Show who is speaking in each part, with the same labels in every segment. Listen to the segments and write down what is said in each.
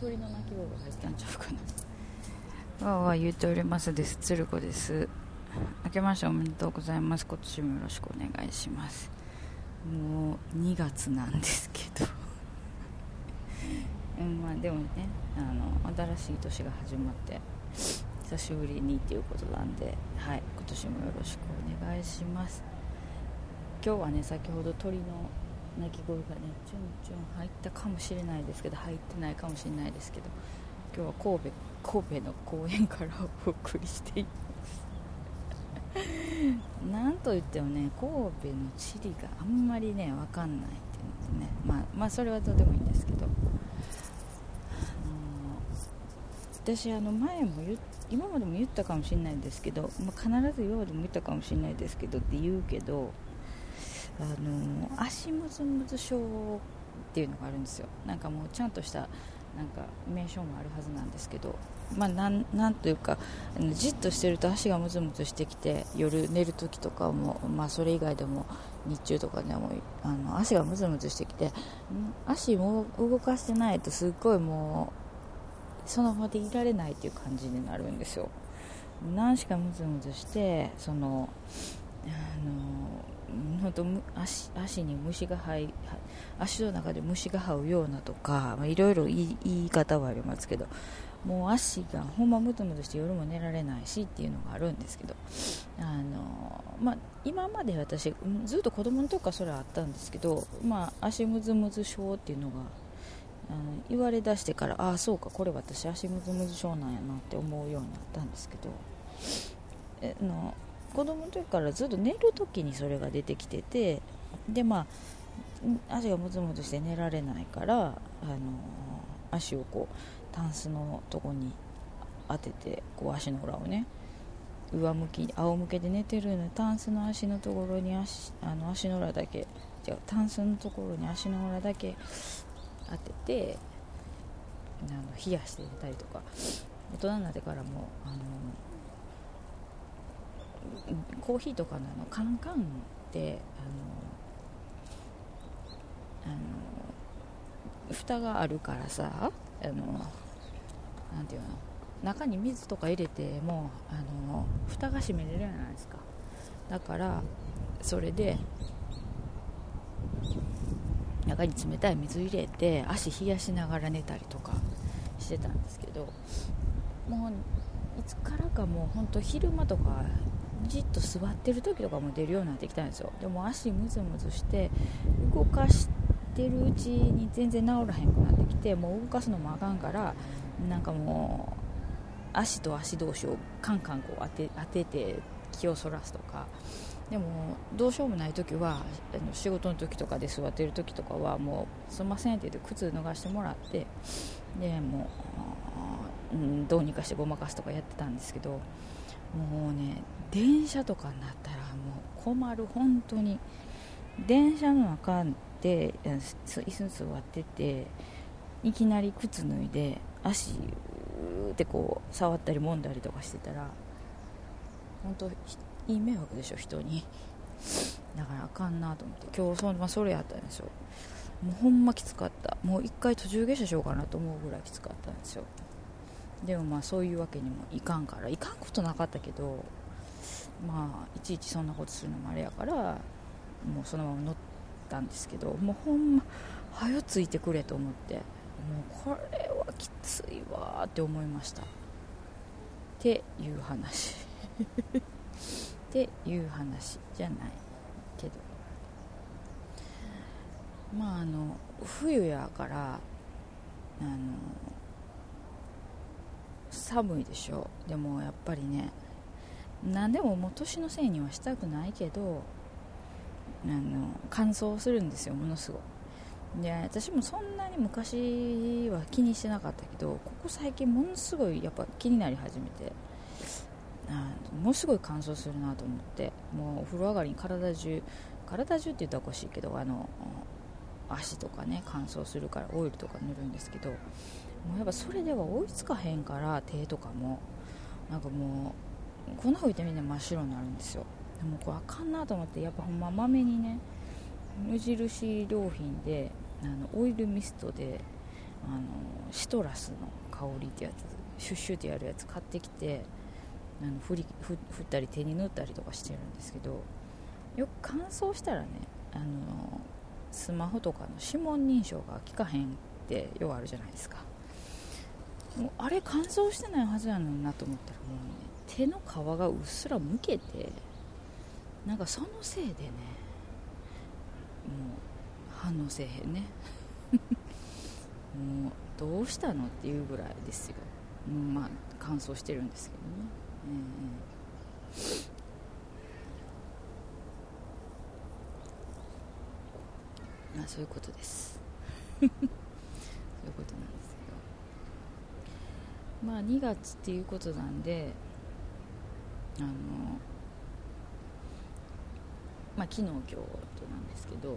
Speaker 1: 鳥の鳴き声が入ったんちゃうかな。わーわー言っておりますです。鶴子です。明けましておめでとうございます。今年もよろしくお願いします。もう2月なんですけど。うんまあでもねあの新しい年が始まって久しぶりにっていうことなんではい今年もよろしくお願いします。今日はね先ほど鳥の鳴き声がねチュンチュン入ったかもしれないですけど入ってないかもしれないですけど今日は神戸神戸の公園からお送りしています。なんといってもね神戸の地理があんまりね分かんないっていうのでねまあまあそれはどうでもいいんですけど、あの私あの前も言今までも言ったかもしれないんですけど、まあ、必ず今までも言ったかもしれないですけどって言うけどあの足むずむず症っていうのがあるんですよ。なんかもうちゃんとしたなんか名称もあるはずなんですけどまあなんなんというかじっとしてると足がムズムズしてきて夜寝る時とかもまあそれ以外でも日中とかでもあの足がムズムズしてきて足も動かしてないとすっごいもうその場でいられないっていう感じになるんですよ。何しかムズムズしてそのあの本当足足に虫が這い足の中で虫が這うようなとかまあいろいろ言い方はありますけどもう足がほんまムズムズして夜も寝られないしっていうのがあるんですけどあの、まあ、今まで私ずっと子供の時からそれはあったんですけど、まあ、足ムズムズ症っていうのがあの言われだしてからああそうかこれ私足ムズムズ症なんやなって思うようになったんですけどえの子供の時からずっと寝る時にそれが出てきててでまあ足がムズムズして寝られないからあの足をこうタンスのとこに当ててこう足の裏をね上向き仰向けで寝てるのでタンスの足のところに足あの足の裏だけ違うタンスのところに足の裏だけ当ててあの冷やして寝たりとか。大人になってからもあのコーヒーとかのあのカンカンってあのあの蓋があるからさあのなんていうの中に水とか入れてもあの蓋が閉めれるじゃないですか。だからそれで中に冷たい水入れて足冷やしながら寝たりとかしてたんですけどもういつからかもう本当昼間とかじっと座ってる時とかも出るようになってきたんですよ。でも足ムズムズして動かしてるうちに全然治らへんくなってきてもう動かすのもあかんからなんかもう足と足同士をカンカンこう当て当てて気をそらすとか。でもどうしようもない時はあの仕事の時とかで座ってる時とかはもうすんませんって言って靴脱がしてもらってでもう、うん、どうにかしてごまかすとかやってたんですけどもうね電車とかになったらもう困る本当に。電車の中で椅子に座ってていきなり靴脱いで足ってこう触ったり揉んだりとかしてたら本当いい迷惑でしょ人に。だからあかんなと思って。今日そ,、まあ、それやったんですよ。もうほんまきつかった。もう一回途中下車しようかなと思うぐらいきつかったんですよ。でもまあそういうわけにもいかんからいかんことなかったけどまあいちいちそんなことするのもあれやからもうそのまま乗ったんですけどもうほんまはよついてくれと思ってもうこれはきついわって思いました。っていう話。っていう話じゃないけど。まああの冬やからあの寒いでしょ。でもやっぱりね何でももう年のせいにはしたくないけどあの乾燥するんですよものすごいで私もそんなに昔は気にしてなかったけどここ最近ものすごいやっぱ気になり始めてあものすごい乾燥するなと思ってもうお風呂上がりに体中体中って言ったらおかしいけどあの足とかね乾燥するからオイルとか塗るんですけどもうやっぱそれでは追いつかへんから手とかも。なんかもう粉吹いてみて真っ白になるんですよ。でもこれあかんなと思ってやっぱほんままめにね無印良品であのオイルミストであのシトラスの香りってやつシュッシュってやるやつ買ってきてあの振り振ったり手に塗ったりとかしてるんですけどよく乾燥したらねあのスマホとかの指紋認証が効かへんってようあるじゃないですか。もうあれ乾燥してないはずやのになと思ったらもうね手の皮がうっすらむけてなんかそのせいでねもう反応せえへんね。もうどうしたのっていうぐらいですよ、まあ乾燥してるんですけどね、えー、まあそういうことです。そういうことなんです。まあ2月っていうことなんであのまあ昨日今日となんですけど、うん、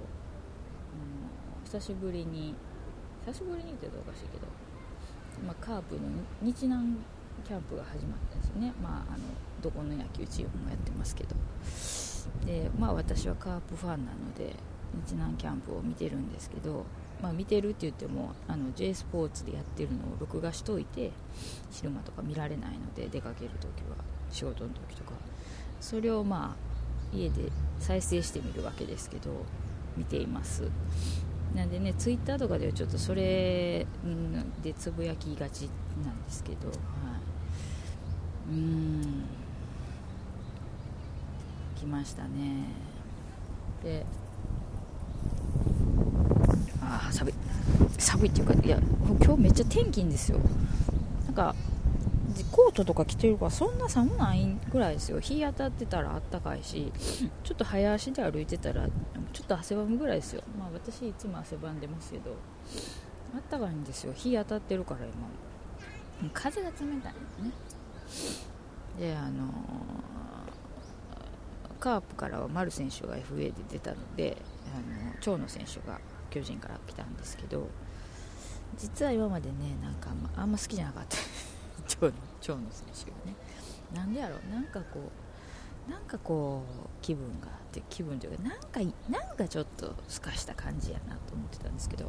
Speaker 1: 久しぶりに久しぶりにってどうかしいけど、まあ、カープの日南キャンプが始まったんですよね、まあ、あのどこの野球チームもやってますけど。で、まあ、私はカープファンなので日南キャンプを見てるんですけど、まあ、見てるって言ってもあの J スポーツでやってるのを録画しといて昼間とか見られないので出かけるときは仕事の時とか。それをまあ家で再生してみるわけですけど見ています。なんでねツイッターとかではちょっとそれでつぶやきがちなんですけど、はい、うん。来ましたね。で寒い寒いっていうかいや今日めっちゃ天気いいんですよ。なんかコートとか着てるからそんな寒ないぐらいですよ。日当たってたらあったかいしちょっと早足で歩いてたらちょっと汗ばむぐらいですよ。まあ私いつも汗ばんでますけどあったかいんですよ。日当たってるから今。風が冷たいのね。であのー、カープからは丸選手が FA で出たのであの長野選手が巨人から来たんですけど実は今までねなんかあんま好きじゃなかった長野長野選手がねなんでやろうなんかこうなんかこう気分がって気分というかなんかなんかちょっとすかした感じやなと思ってたんですけど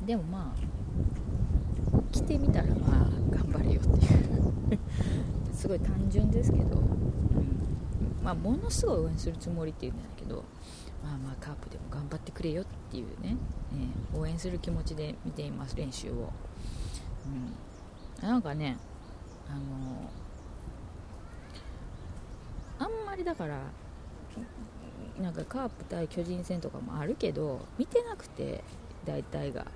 Speaker 1: うんでもまあ着てみたらまあ頑張れよっていうすごい単純ですけど、うん、まあものすごい応援するつもりっていうんだけどまあまあカープでも頑張ってくれよっていうね、えー、応援する気持ちで見ています練習を。うん、なんかねあのあんまりだからなんかカープ対巨人戦とかもあるけど見てなくて大体が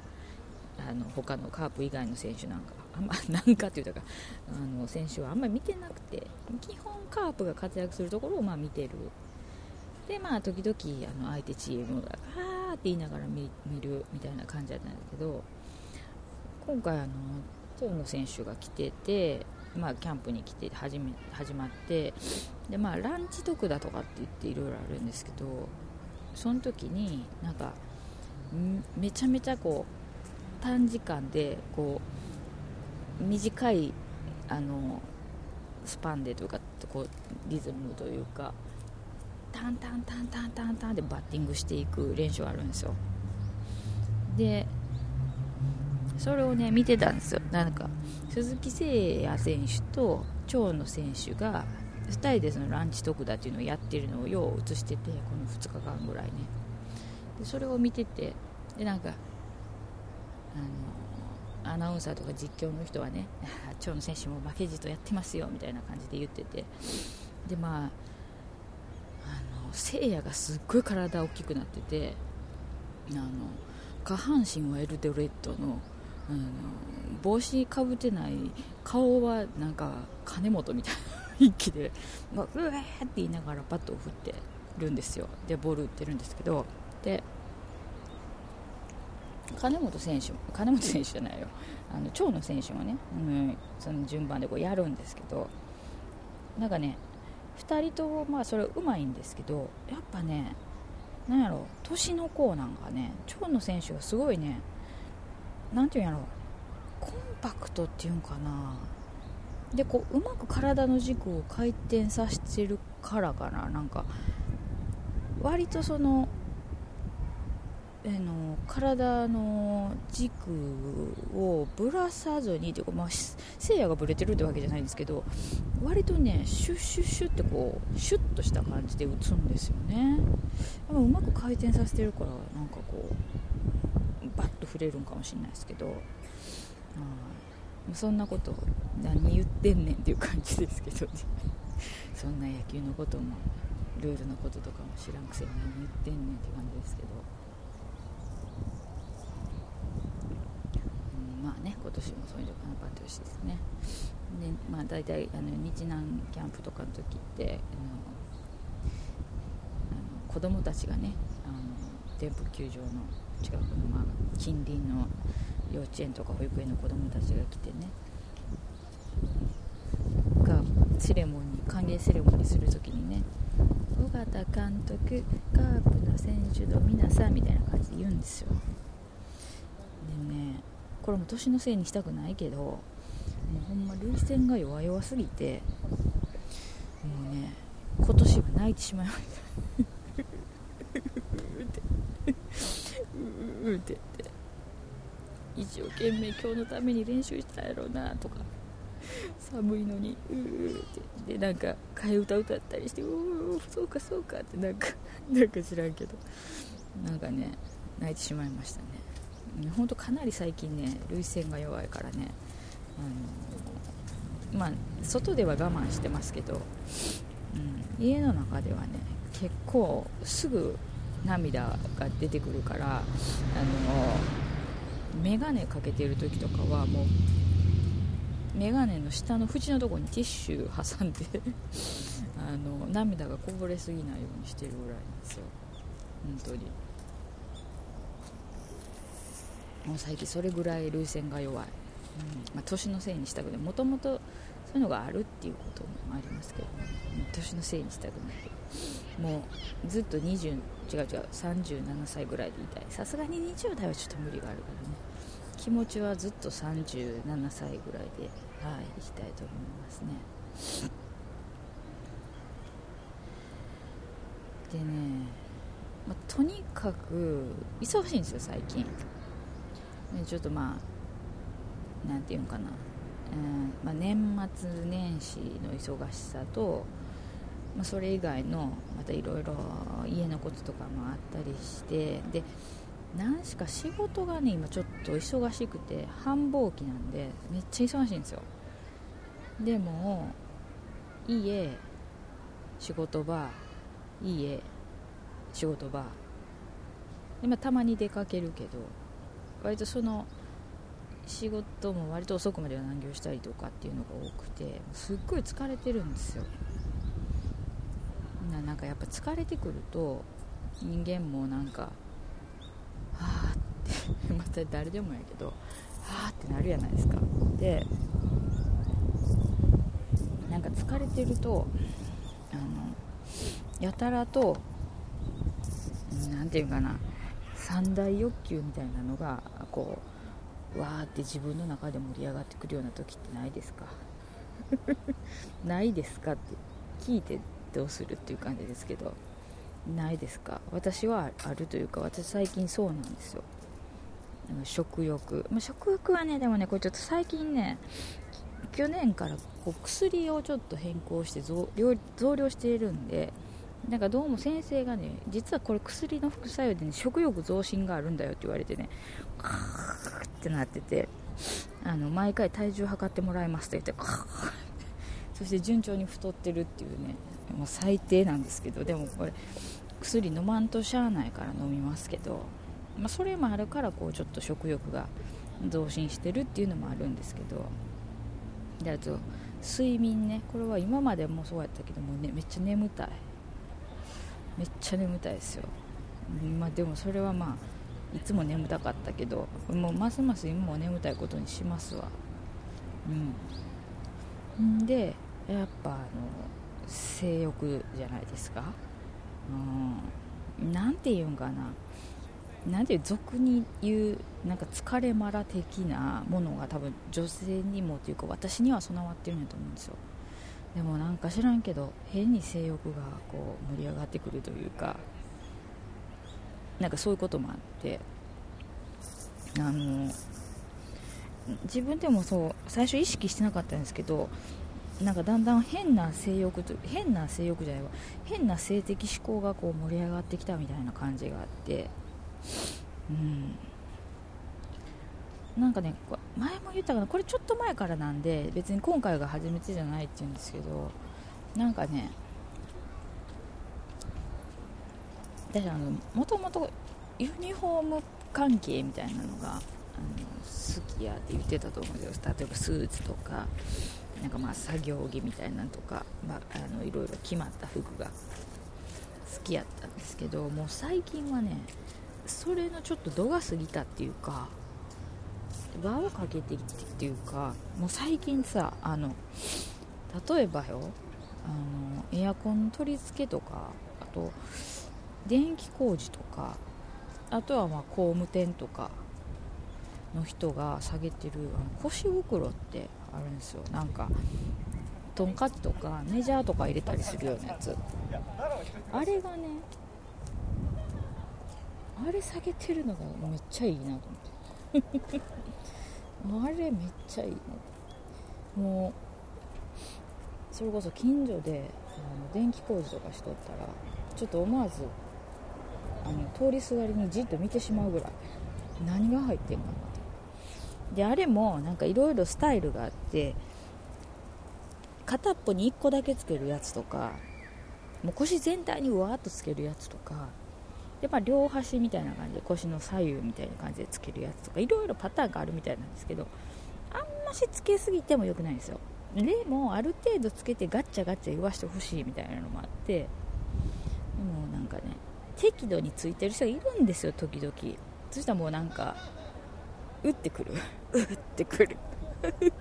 Speaker 1: あの他のカープ以外の選手なんか。あんま なんかっていうかあの選手はあんまり見てなくて基本カープが活躍するところをまあ見てるでまあ時々あの相手チームがあーって言いながら見るみたいな感じだったんだけど今回あの遠野選手が来てて、まあ、キャンプに来て始め始まってで、まあ、ランチ特だとかって言っていろいろあるんですけどその時になんかめちゃめちゃこう短時間でこう短いあのスパンでというかこうリズムというかタンタンタンタンタンタンでバッティングしていく練習があるんですよ。でそれをね見てたんですよ。なんか鈴木誠也選手と長野選手が2人でそのランチ特打っていうのをやってるのをよう映しててこの2日間ぐらいね。でそれを見ててでなんかあのアナウンサーとか実況の人はね長野選手も負けじとやってますよみたいな感じで言ってて。でまああの誠也がすっごい体大きくなっててあの下半身はエルドレッドのうん、帽子かぶってない顔はなんか金本みたいな一気で、うえーって言いながらバットを振ってるんですよ。でボール打ってるんですけど。で金本選手金本選手じゃないよ。あの長野選手もね、うん、その順番でこうやるんですけどなんかね2人ともまあそれうまいんですけどやっぱねなんやろ年の子なんかね長野選手がすごいね何て言うんやろコンパクトっていうんかな。でこううまく体の軸を回転させてるからかな。なんか割とそのあの体の軸をぶらさずにというか、まあ、せいやがぶれてるってわけじゃないんですけど割とねシュッシュッシュッってこうシュッとした感じで打つんですよね。うまく回転させてるからなんかこうバッと触れるんかもしれないですけど。そんなこと何言ってんねんっていう感じですけどね。そんな野球のこともルールのこととかも知らんくせに何言ってんねんって感じですけど。まあね今年もそういうの頑張ってほしいですね。でまあ大体あの日南キャンプとかの時ってあのあの子供たちがねあの天風球場の近くの、まあ、近隣の幼稚園とか保育園の子供たちが来てねがセレモニー歓迎セレモニーする時にね尾形監督カープの選手の皆さんみたいな感じで言うんですよ。これも年のせいにしたくないけどもうほんま涙腺が弱々すぎてもうね今年は泣いてしまいました。うってって。一生懸命今日のために練習したやろうなとか。寒いのにうーって。でなんか替え歌歌ったりしてうーそうかそうかってなんかなんか知らんけど。なんかね泣いてしまいましたね。本当かなり最近ね涙腺が弱いからねあのまあ外では我慢してますけど、うん、家の中ではね結構すぐ涙が出てくるからあの眼鏡かけてる時とかはもう眼鏡の下の縁のとこにティッシュ挟んであの涙がこぼれすぎないようにしてるぐらいなんですよ本当に。もう最近それぐらい涙腺が弱い、うん。まあ、年のせいにしたくてもともとそういうのがあるっていうこともありますけど、ね、年のせいにしたくない。もうずっと20違う違う37歳ぐらいでいたい。さすがに20代はちょっと無理があるからね。気持ちはずっと37歳ぐらいではい行きたいと思いますね。でね、まあ、とにかく忙しいんですよ最近、ちょっとまあなんていうのかな、うん。まあ、年末年始の忙しさと、まあ、それ以外のまたいろいろ家のこととかもあったりしてで何しか仕事がね今ちょっと忙しくて繁忙期なんでめっちゃ忙しいんですよ。でも家仕事場家仕事場。で、まあ、たまに出かけるけど。割とその仕事も割と遅くまでは残業したりとかっていうのが多くてすっごい疲れてるんですよ。なんかやっぱ疲れてくると人間もなんかはあって また誰でもやけどはあってなるやないですか。でなんか疲れてるとあのやたらと何て言うかな三大欲求みたいなのがこうわーって自分の中で盛り上がってくるような時ってないですか？ないですかって聞いてどうするっていう感じですけど。ないですか？私はあるというか私最近そうなんですよ。食欲、ま、食欲はねでもねこれちょっと最近ね去年からこう薬をちょっと変更して増量しているんでなんかどうも先生がね実はこれ薬の副作用で、ね、食欲増進があるんだよって言われてねカーってなっててあの毎回体重測ってもらいますと言ってカーそして順調に太ってるっていうねもう最低なんですけどでもこれ薬飲まんとしゃあないから飲みますけど、まあ、それもあるからこうちょっと食欲が増進してるっていうのもあるんですけどであと睡眠ねこれは今までもそうやったけどもねめっちゃ眠たい。めっちゃ眠たいですよ、まあ、でもそれはまあいつも眠たかったけどもうますます今も眠たいことにしますわ。うん。でやっぱあの性欲じゃないですか。うん。なんて言うんかな。なんていう俗に言うなんか疲れまら的なものが多分女性にもというか私には備わってるんやと思うんですよ。でもなんか知らんけど変に性欲がこう盛り上がってくるというかなんかそういうこともあってあの自分でもそう最初意識してなかったんですけどなんかだんだん変な性欲と変な性欲じゃないわ。変な性的思考がこう盛り上がってきたみたいな感じがあってうん。なんかね前も言ったかなこれちょっと前からなんで別に今回が初めてじゃないって言うんですけどなんかね私あのもともとユニフォーム関係みたいなのがあの好きやって言ってたと思うんですよ。例えばスーツとかなんかまあ作業着みたいなのとか、まあ、あのいろいろ決まった服が好きやったんですけどもう最近はねそれのちょっと度が過ぎたっていうか輪をかけてってっていうかもう最近さあの例えばよあのエアコン取り付けとかあと電気工事とかあとはまあ工務店とかの人が下げてるあの腰袋ってあるんですよ。なんかトンカチとかメジャーとか入れたりするようなやつ。あれがねあれ下げてるのがめっちゃいいなと思って。あれめっちゃいいのもうそれこそ近所であの電気工事とかしとったらちょっと思わずあの通りすがりにじっと見てしまうぐらい何が入ってんかな。ってであれもなんかいろいろスタイルがあって片っぽに1個だけつけるやつとかもう腰全体にわーっとつけるやつとかで、まあ、両端みたいな感じで腰の左右みたいな感じでつけるやつとかいろいろパターンがあるみたいなんですけどあんましつけすぎてもよくないんですよ。でもある程度つけてガッチャガッチャ言わしてほしいみたいなのもあってでもなんかね適度についてる人がいるんですよ時々。そしたらもうなんか打ってくる。打ってくる。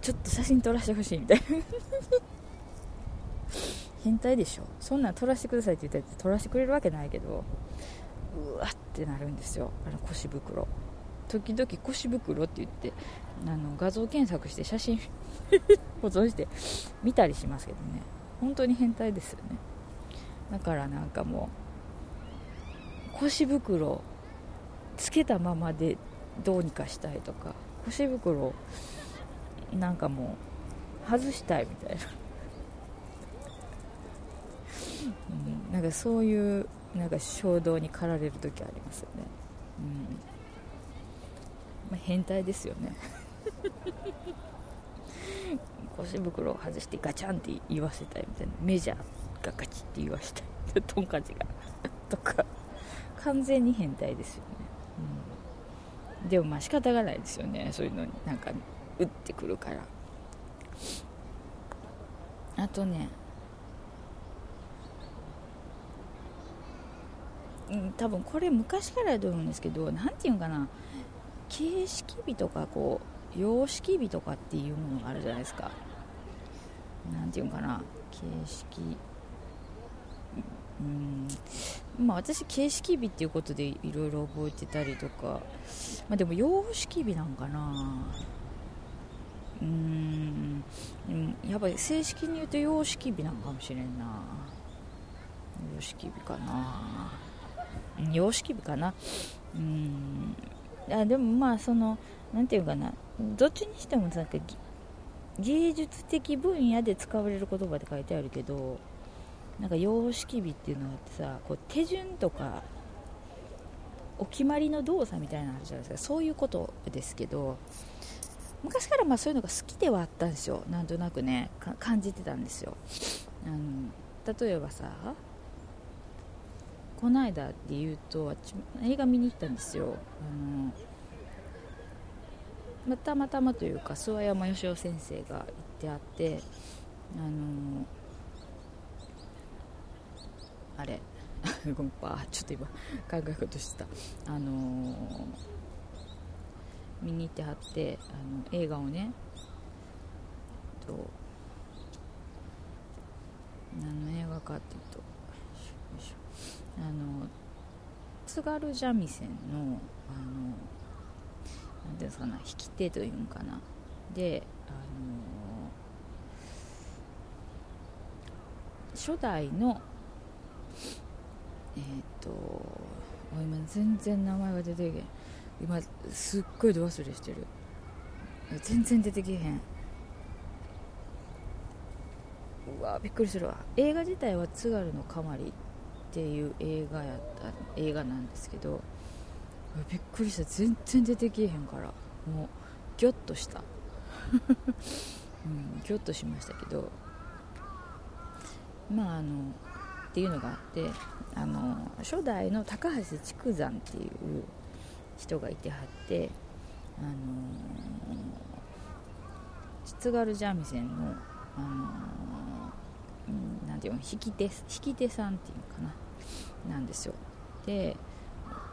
Speaker 1: ちょっと写真撮らせてほしいみたいな。変態でしょ。そんなん撮らせてくださいって言ったら撮らせてくれるわけないけどうわってなるんですよ。あの腰袋。時々腰袋って言ってあの画像検索して写真 保存して見たりしますけどね。本当に変態ですよね。だからなんかもう腰袋つけたままでどうにかしたいとか腰袋なんかもう外したいみたいな、うん、なんかそういうなんか衝動に駆られる時ありますよね、うん。まあ、変態ですよね。腰袋を外してガチャンって言わせたいみたいな。メジャーがガチって言わせたい。トンカチが。とか。完全に変態ですよね、うん、でもまあ仕方がないですよね。そういうのに。なんか打ってくるから。あとねうん、多分これ昔からやと思うんですけど何て言うんかな形式美とかこう様式美とかっていうものがあるじゃないですか。何て言うんかな形式うん。まあ私形式美っていうことでいろいろ覚えてたりとか。まあでも様式美なんかな。うん。やっぱり正式に言うと様式美なんかもしれんな。様式美かな。様式美かな。うん。あでもまあその何て言うかな。どっちにしてもなんか芸術的分野で使われる言葉って書いてあるけどなんか様式美っていうのがあってさこう手順とかお決まりの動作みたいなのあるじゃないですか。そういうことですけど昔からまあそういうのが好きではあったんですよ。なんとなくね。感じてたんですよ。あの例えばさこの間で言うと映画見に行ったんですよ。あのまたまたまというか諏訪山義雄先生が行ってあってあのあれ ごめんパちょっと今考え事してた。あの、見に行ってはってあの映画をねと何の映画かっていうとあの津軽三味線のあのなんていうんですかな弾き手というんかな。であの初代のえっ、ー、と今全然名前が出てけん。今すっごいど忘れしてる。全然出てけへん。うわびっくりするわ。映画自体は「津軽のかまり」っていう映画やった映画なんですけどびっくりした。全然出てけえへんからもうギョッとした。うんギョッとしましたけどまああのっていうのがあってあの初代の高橋筑山っていう人がいてはってあの津軽三味線のあのなんていうの引き手引き手さんっていうのかななんですよ。で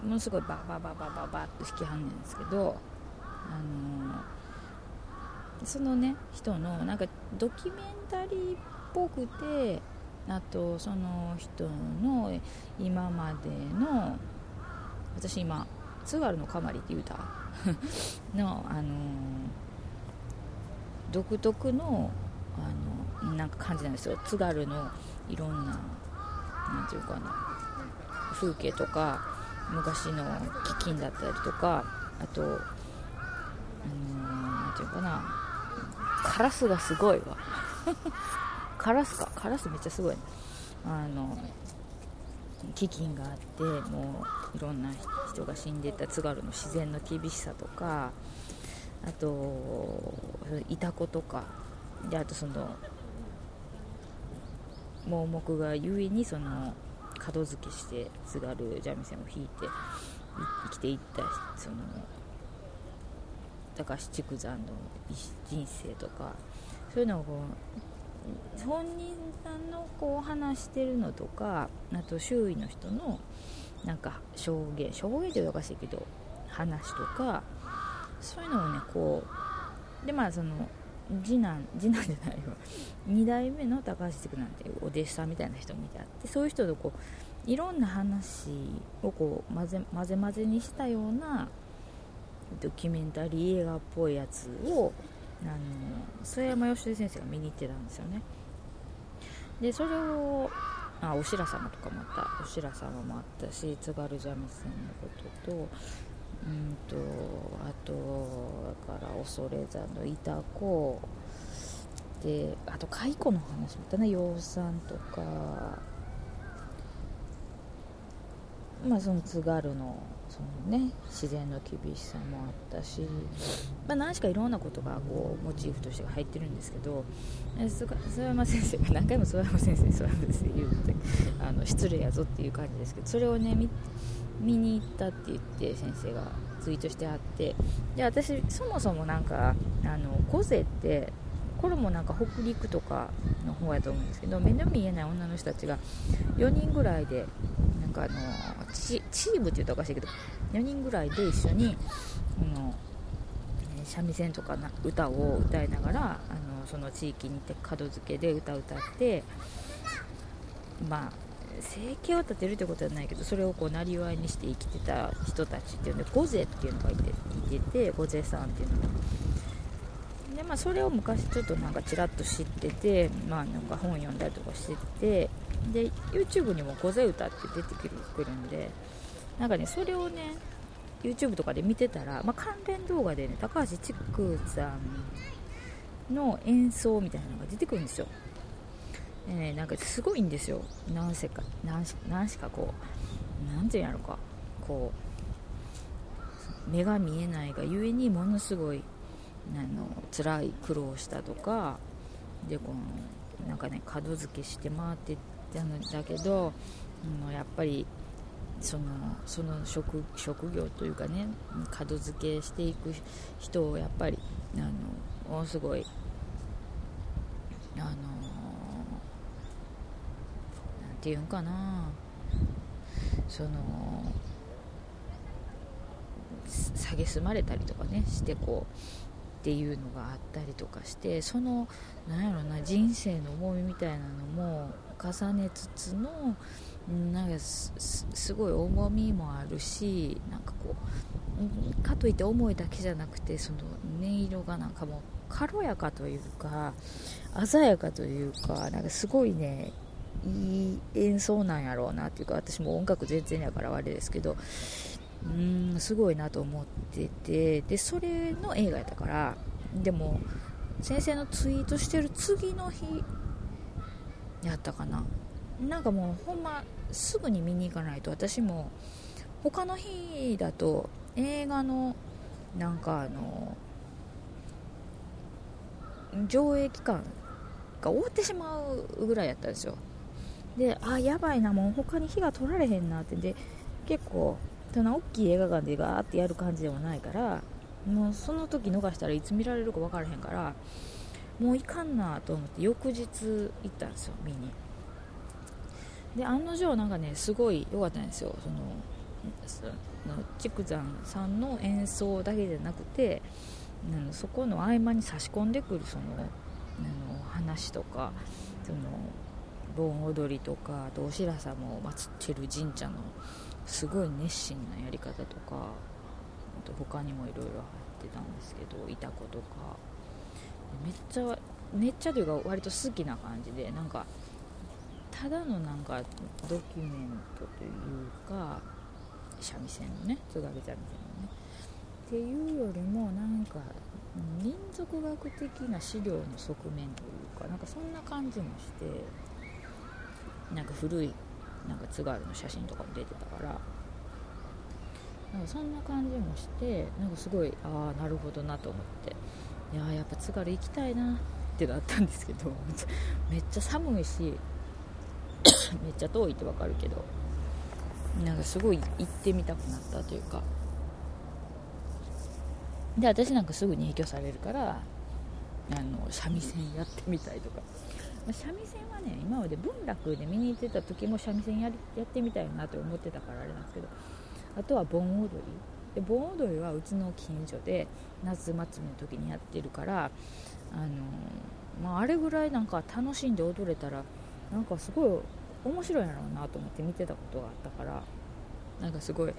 Speaker 1: ものすごいババババババッと弾きはんねんですけどあのそのね人のなんかドキュメンタリーっぽくてあとその人の今までの私今津軽のかまりって言うた？の、あの独特のあのなんか感じなんですよ。津軽のいろんな何て言うかな風景とか昔の飢饉だったりとかあと、あの何て言うかなカラスがすごいわ。カラスか？カラスめっちゃすごい、ね、あの飢饉があってもういろんな人が死んでた津軽の自然の厳しさとかあといた子とか。であとその盲目がゆえにその門付けして津軽三味線を弾いて生きていったその高橋筑山の人生とかそういうのをこう本人さんのこう話してるのとかあと周囲の人のなんか証言証言っておかしいけど話とかそういうのをねこうでまあその次男 次男じゃないわ。2代目の高橋塾なんてお弟子さんみたいな人もいてあってそういう人とこういろんな話をこう混ぜ混ぜ混ぜにしたようなドキュメンタリー映画っぽいやつをあの曽山義出先生が見に行ってたんですよね。でそれをあお白様とかもあった。お白様もあったし津軽三味線のこととうんとあとだから恐山のいた子。であと蚕の話もあったね養蚕とか。まあその津軽のそのね自然の厳しさもあったし、まあ、何しかいろんなことがこうモチーフとして入ってるんですけど。諏訪山先生が 何回も諏訪山先生諏訪山先生言うてあの失礼やぞっていう感じですけどそれをね見に行ったって言って先生がツイートしてあって。で私そもそもなんかあのコゼってこれもなんか北陸とかの方やと思うんですけど目の見えない女の人たちが4人ぐらいでなんかあのチームって言うとおかしいけど4人ぐらいで一緒にあの三味線とかな歌を歌いながらあのその地域に行って門付けで歌を歌ってまあ生計を立てるってことはないけどそれをこうなりわいにして生きてた人たちっていうのでゴゼっていうのがいていててゴゼさんっていうのがでまあそれを昔ちょっとなんかちらっと知っててまあなんか本読んだりとかしててで YouTube にも「ゴゼ歌」って出てくるんでなんかねそれをね YouTube とかで見てたら、まあ、関連動画でね高橋筑さんの演奏みたいなのが出てくるんですよ、えー、なんかすごいんですよ。何せか何し何しかこう何て言うんやろか。こう目が見えないがゆえにものすごいあの辛い苦労したとかでこのなんかね門付けして回ってたんだけど、うん、やっぱりそのその職業というかね門付けしていく人をやっぱりあのものすごいあのていうんかな。その蔑まれたりとかねしてこうっていうのがあったりとかしてそのなんやろな人生の重みみたいなのも重ねつつのなんかすごい重みもあるしなんかこうかといって重いだけじゃなくてその音色がなんかもう軽やかというか鮮やかというかなんかすごいねいい演奏なんやろうなっていうか私も音楽全然やからあれですけどうーんすごいなと思っててでそれの映画やったからでも先生のツイートしてる次の日やったかな。なんかもうほんますぐに見に行かないと私も他の日だと映画のなんかあの上映期間が終わってしまうぐらいやったんですよ。であやばいなもう他に火が取られへんなって。で結構そんな大きい映画館でガーってやる感じではないからもうその時逃したらいつ見られるか分からへんからもういかんなと思って翌日行ったんですよ見に。で案の定なんかねすごい良かったんですよ。そのその竹山さんの演奏だけじゃなくてうんそこの合間に差し込んでくるそのあの話とかその盆踊りとかあとお白様を祀ってる神社のすごい熱心なやり方とかあと他にもいろいろ入ってたんですけどいた子とか。めっちゃめっちゃというか割と好きな感じでなんかただのなんかドキュメントというか三味線のね津軽三味線のね。っていうよりもなんか民族学的な資料の側面というかなんかそんな感じもして。なんか古いなんか津軽の写真とかも出てたからなんかそんな感じもしてなんかすごいああなるほどなと思っていややっぱ津軽行きたいなってなったんですけど めっちゃ寒いし めっちゃ遠いってわかるけどなんかすごい行ってみたくなったというか。で私なんかすぐに影響されるからあの三味線やってみたいとか。三味線ね今まで文楽で見に行ってた時も三味線やりやってみたいなと思ってたからあれなんですけどあとは盆踊り。で盆踊りはうちの近所で夏祭りの時にやってるからあの、まあ、あれぐらいなんか楽しんで踊れたらなんかすごい面白いやろうなと思って見てたことがあったからなんかすごい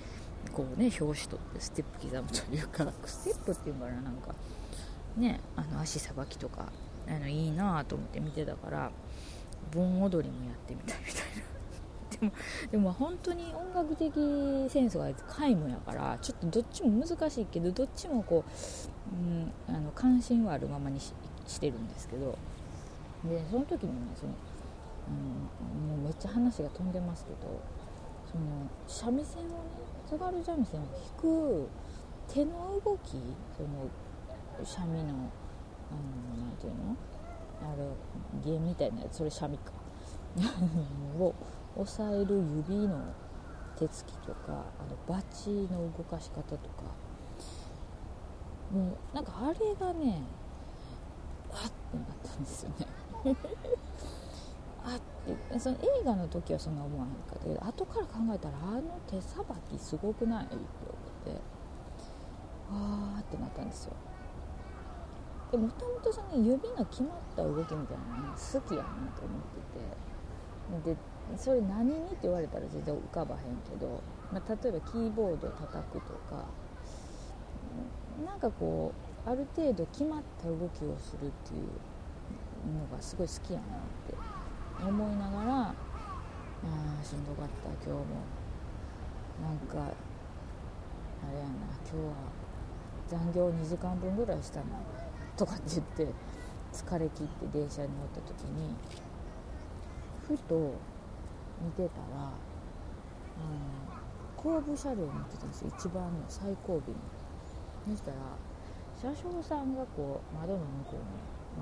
Speaker 1: こうね表紙取ってステップ刻むというかステップっていうかななんかねあの足さばきとかあのいいなと思って見てたから盆踊りもやってみたいみたいな。でもでも本当に音楽的センスが皆無やからちょっとどっちも難しいけどどっちもこう、うん、あの関心はあるままにししてるんですけど。でその時にねその、うん、もうめっちゃ話が飛んでますけどその三味線をね津軽三味線を弾く手の動きその三味のあのなんていうの？あれ弦みたいなやつそれ三味か。を押さえる指の手つきとかあのバチの動かし方とか。もうなんかあれがねあってなったんですよね。あってその映画の時はそんな思わへんかったけど後から考えたらあの手さばきすごくない？って思って。あーってなったんですよ。でもともとその指の決まった動きみたいなの好きやなと思ってて。でそれ何にって言われたら全然浮かばへんけど、まあ、例えばキーボード叩くとかなんかこうある程度決まった動きをするっていうのがすごい好きやなって思いながらあしんどかった今日も。なんかあれやな今日は残業2時間分ぐらいしたな。とかって言って疲れ切って電車に乗った時にふと見てたらあの後部車両に乗ってたんですよ。一番の最後尾に。そしたら車掌さんがこう窓の向こうに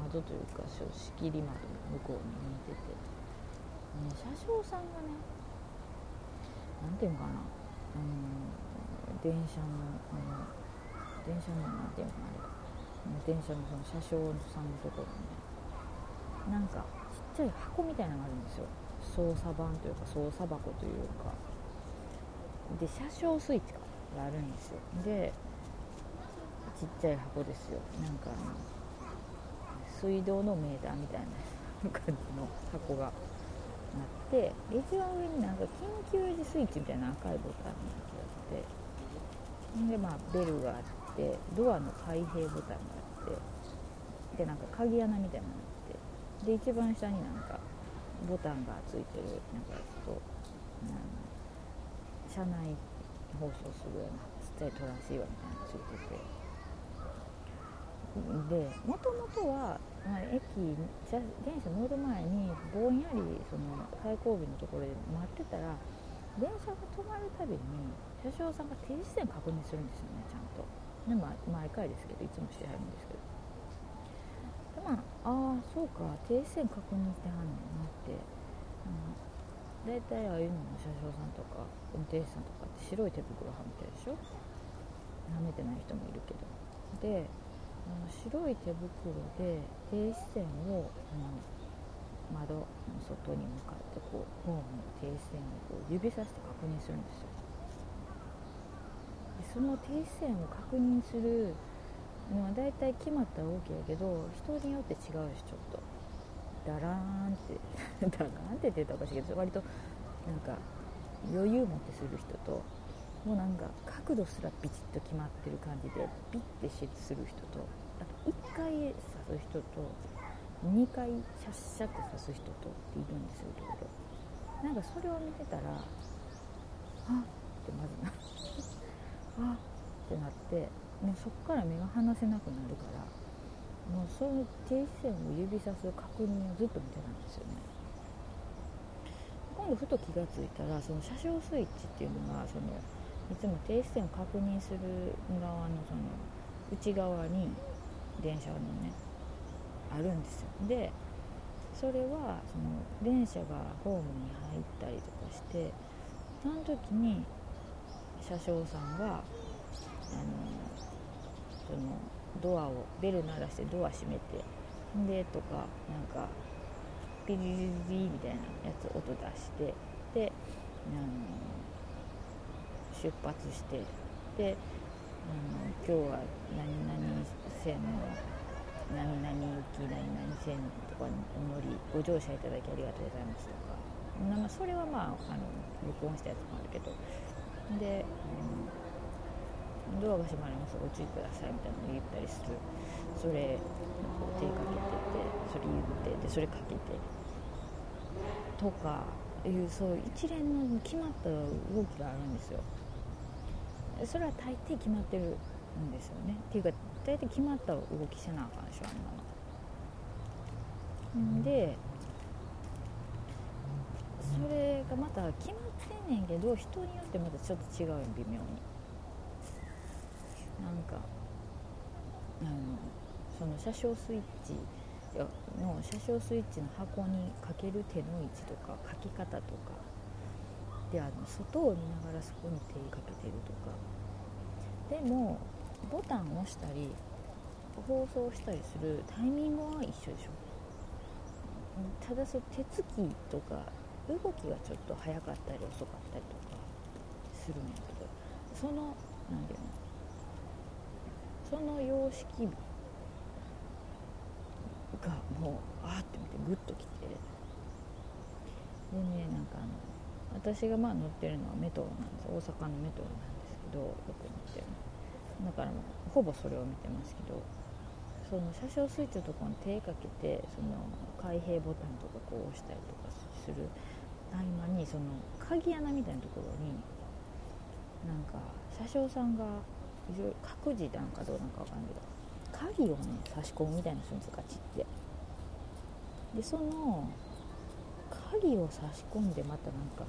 Speaker 1: 窓というか仕切り窓の向こうに見てて、ね、車掌さんがね何ていうのかな、あの電車のあの電車の何ていうのかなあれ。電車のその車掌さんのところにねなんかちっちゃい箱みたいなのがあるんですよ。操作盤というか操作箱というか。で車掌スイッチがあるんですよ。でちっちゃい箱ですよ。なんかあの水道のメーターみたいな感じの箱があって一番上になんか緊急時スイッチみたいな赤いボタンがあって。でまあベルがあってドアの開閉ボタンがでなんか鍵穴みたいなのがあってで一番下になんかボタンがついてるなんかちょっと、うん、車内放送するようなちっちゃいトランシーバーみたいなのついてて。でもともとは、まあ、駅電車乗る前にぼんやりその最後尾のところで待ってたら電車が止まるたびに車掌さんが停止線確認するんですよねちゃんと。で、まあ、毎回ですけどいつもしてはるんですけど。まああそうか。停止線確認してはんねんなって、うん、大体ああいうのの車掌さんとか運転手さんとかって白い手袋はめてるでしょはめてない人もいるけどで白い手袋で停止線を、うん、窓の外に向かってこうホームの停止線をこう指さして確認するんですよ。でその停止線を確認するまあ、大体決まったら OK やけど人によって違うしちょっと。ダラーンって ダラーンって言ったらおかしいけど割となんか余裕持ってする人ともうなんか角度すらビチッと決まってる感じでピッてする人とあと1回刺す人と2回シャッシャッて刺す人とっているんですよいろいろ。なんかそれを見てたらあっってまずな あっってなってもうそこから目が離せなくなるからもうその停止線を指さす確認をずっと見てたんですよね。今度ふと気がついたらその車掌スイッチっていうのがそのいつも停止線を確認する側のその内側に電車のねあるんですよ。でそれはその電車がホームに入ったりとかしてその時に車掌さんがあのそのドアをベル鳴らしてドア閉めてでとかなんかピリリリリみたいなやつ音出してであの出発してであの今日は何々線の何々行き何々線とかにお乗りご乗車いただきありがとうございますとか、まあ、それはまああの録音したやつもあるけど。で、うんドアが閉まります。ご注意くださいみたいなの言ったりする。それこう手かけててそれ言ってでそれかけてとかいうそう一連の決まった動きがあるんですよ。それは大抵決まってるんですよね。っていうか大体決まった動きせなあかんでしょあんなの。でそれがまた決まってんねんけど人によってまたちょっと違うよ微妙になんかあのその車掌スイッチの車掌スイッチの箱にかける手の位置とか書き方とかであの外を見ながらそこに手かけてるとか。でもボタンを押したり放送したりするタイミングは一緒でしょ。ただそ手つきとか動きがちょっと早かったり遅かったりとかするんやけどその何て言うのその様式がもうあーって見てグッときてでねなんかあの私がまあ乗ってるのはメトロなんです大阪のメトロなんですけどよく乗ってるのだからもうほぼそれを見てますけどその車掌スイッチのところに手かけてその開閉ボタンとかこう押したりとかする合間にその鍵穴みたいなところになんか車掌さんが各自なんかどうなんかわかんないけど鍵をね差し込むみたいなするんですガチって。でその鍵を差し込んでまたなんか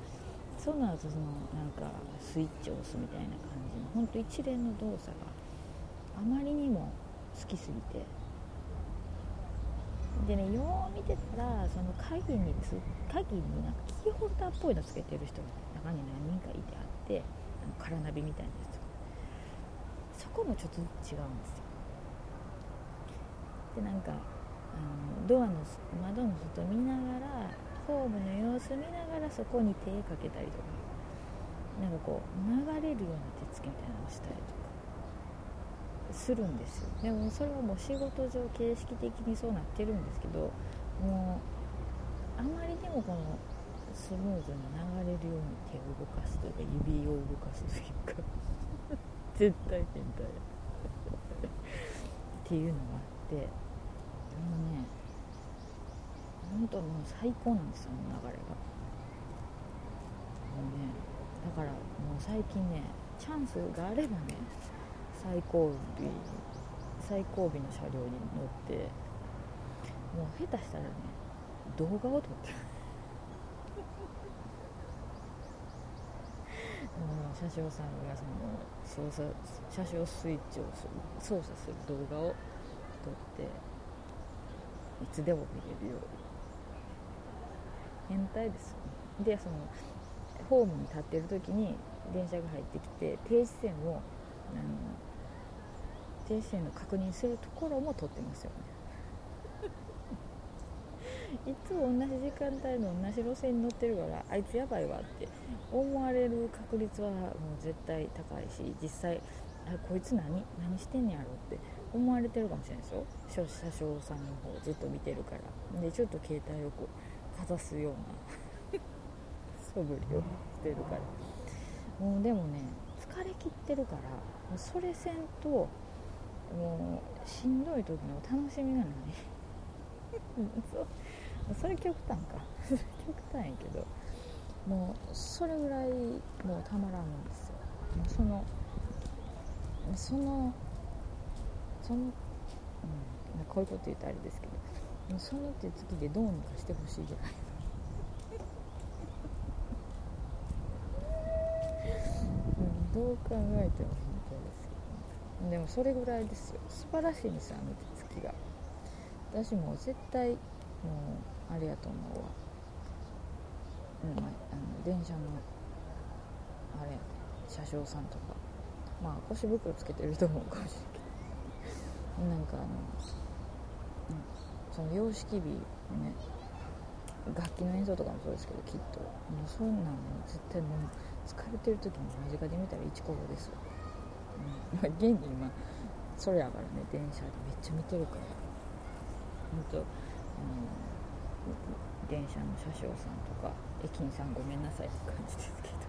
Speaker 1: その後そのなんかスイッチを押すみたいな感じのほんと一連の動作があまりにも好きすぎて。でねよう見てたらその鍵につ鍵になんかキーホルダーっぽいのつけてる人が中に何人かいてあってあのカラナビみたいなやつ。そこもちょっと違うんですよ。でなんかあのドアの窓の外見ながらホームの様子見ながらそこに手かけたりとかなんかこう流れるような手つきみたいなのをしたりとかするんですよ。でもそれはもう仕事上形式的にそうなってるんですけどもうあまりにもこのスムーズに流れるように手を動かすというか指を動かすというか。絶対変態っていうのがあってあのね本当もう最高なんですよ流れが。もうねだからもう最近ねチャンスがあればね最後尾最後尾の車両に乗ってもう下手したらね動画を撮ってる車掌さんがその操作車掌スイッチを操作する動画を撮っていつでも見れるように変態ですよね。でそのホームに立ってる時に電車が入ってきて停止線をあの停止線の確認するところも撮ってますよね。いつも同じ時間帯の同じ路線に乗ってるからあいつやばいわって思われる確率はもう絶対高いし実際あこいつ何？何してんねやろって思われてるかもしれないですよ。車掌さんの方ずっと見てるから。でちょっと携帯をこうかざすような 素振りをしてるから。もうでもね疲れ切ってるからもうそれせんともうしんどい時の楽しみがないそうそれ極端か。それ極端やけどもうそれぐらいもうたまらんんですよ。そのそのその、うん、こういうこと言うとあれですけどもうその手つきでどうにかしてほしいぐらい。どう考えても本当ですけど、ね、でもそれぐらいですよ。素晴らしいんですよあの手つきが。私も絶対もうあれやと思うわうんまあ、あの電車のあれ車掌さんとか。まあ腰袋つけてる人もかもしれんけど。なんかあの、うん、その様式美ね楽器の演奏とかもそうですけどきっと。もうそんなんも絶対もう疲れてる時に間近で見たらイチコロですよ、うんまあ、現に今それやからね電車でめっちゃ見てるから。本当、電車の車掌さんとか駅員さんごめんなさいって感じですけど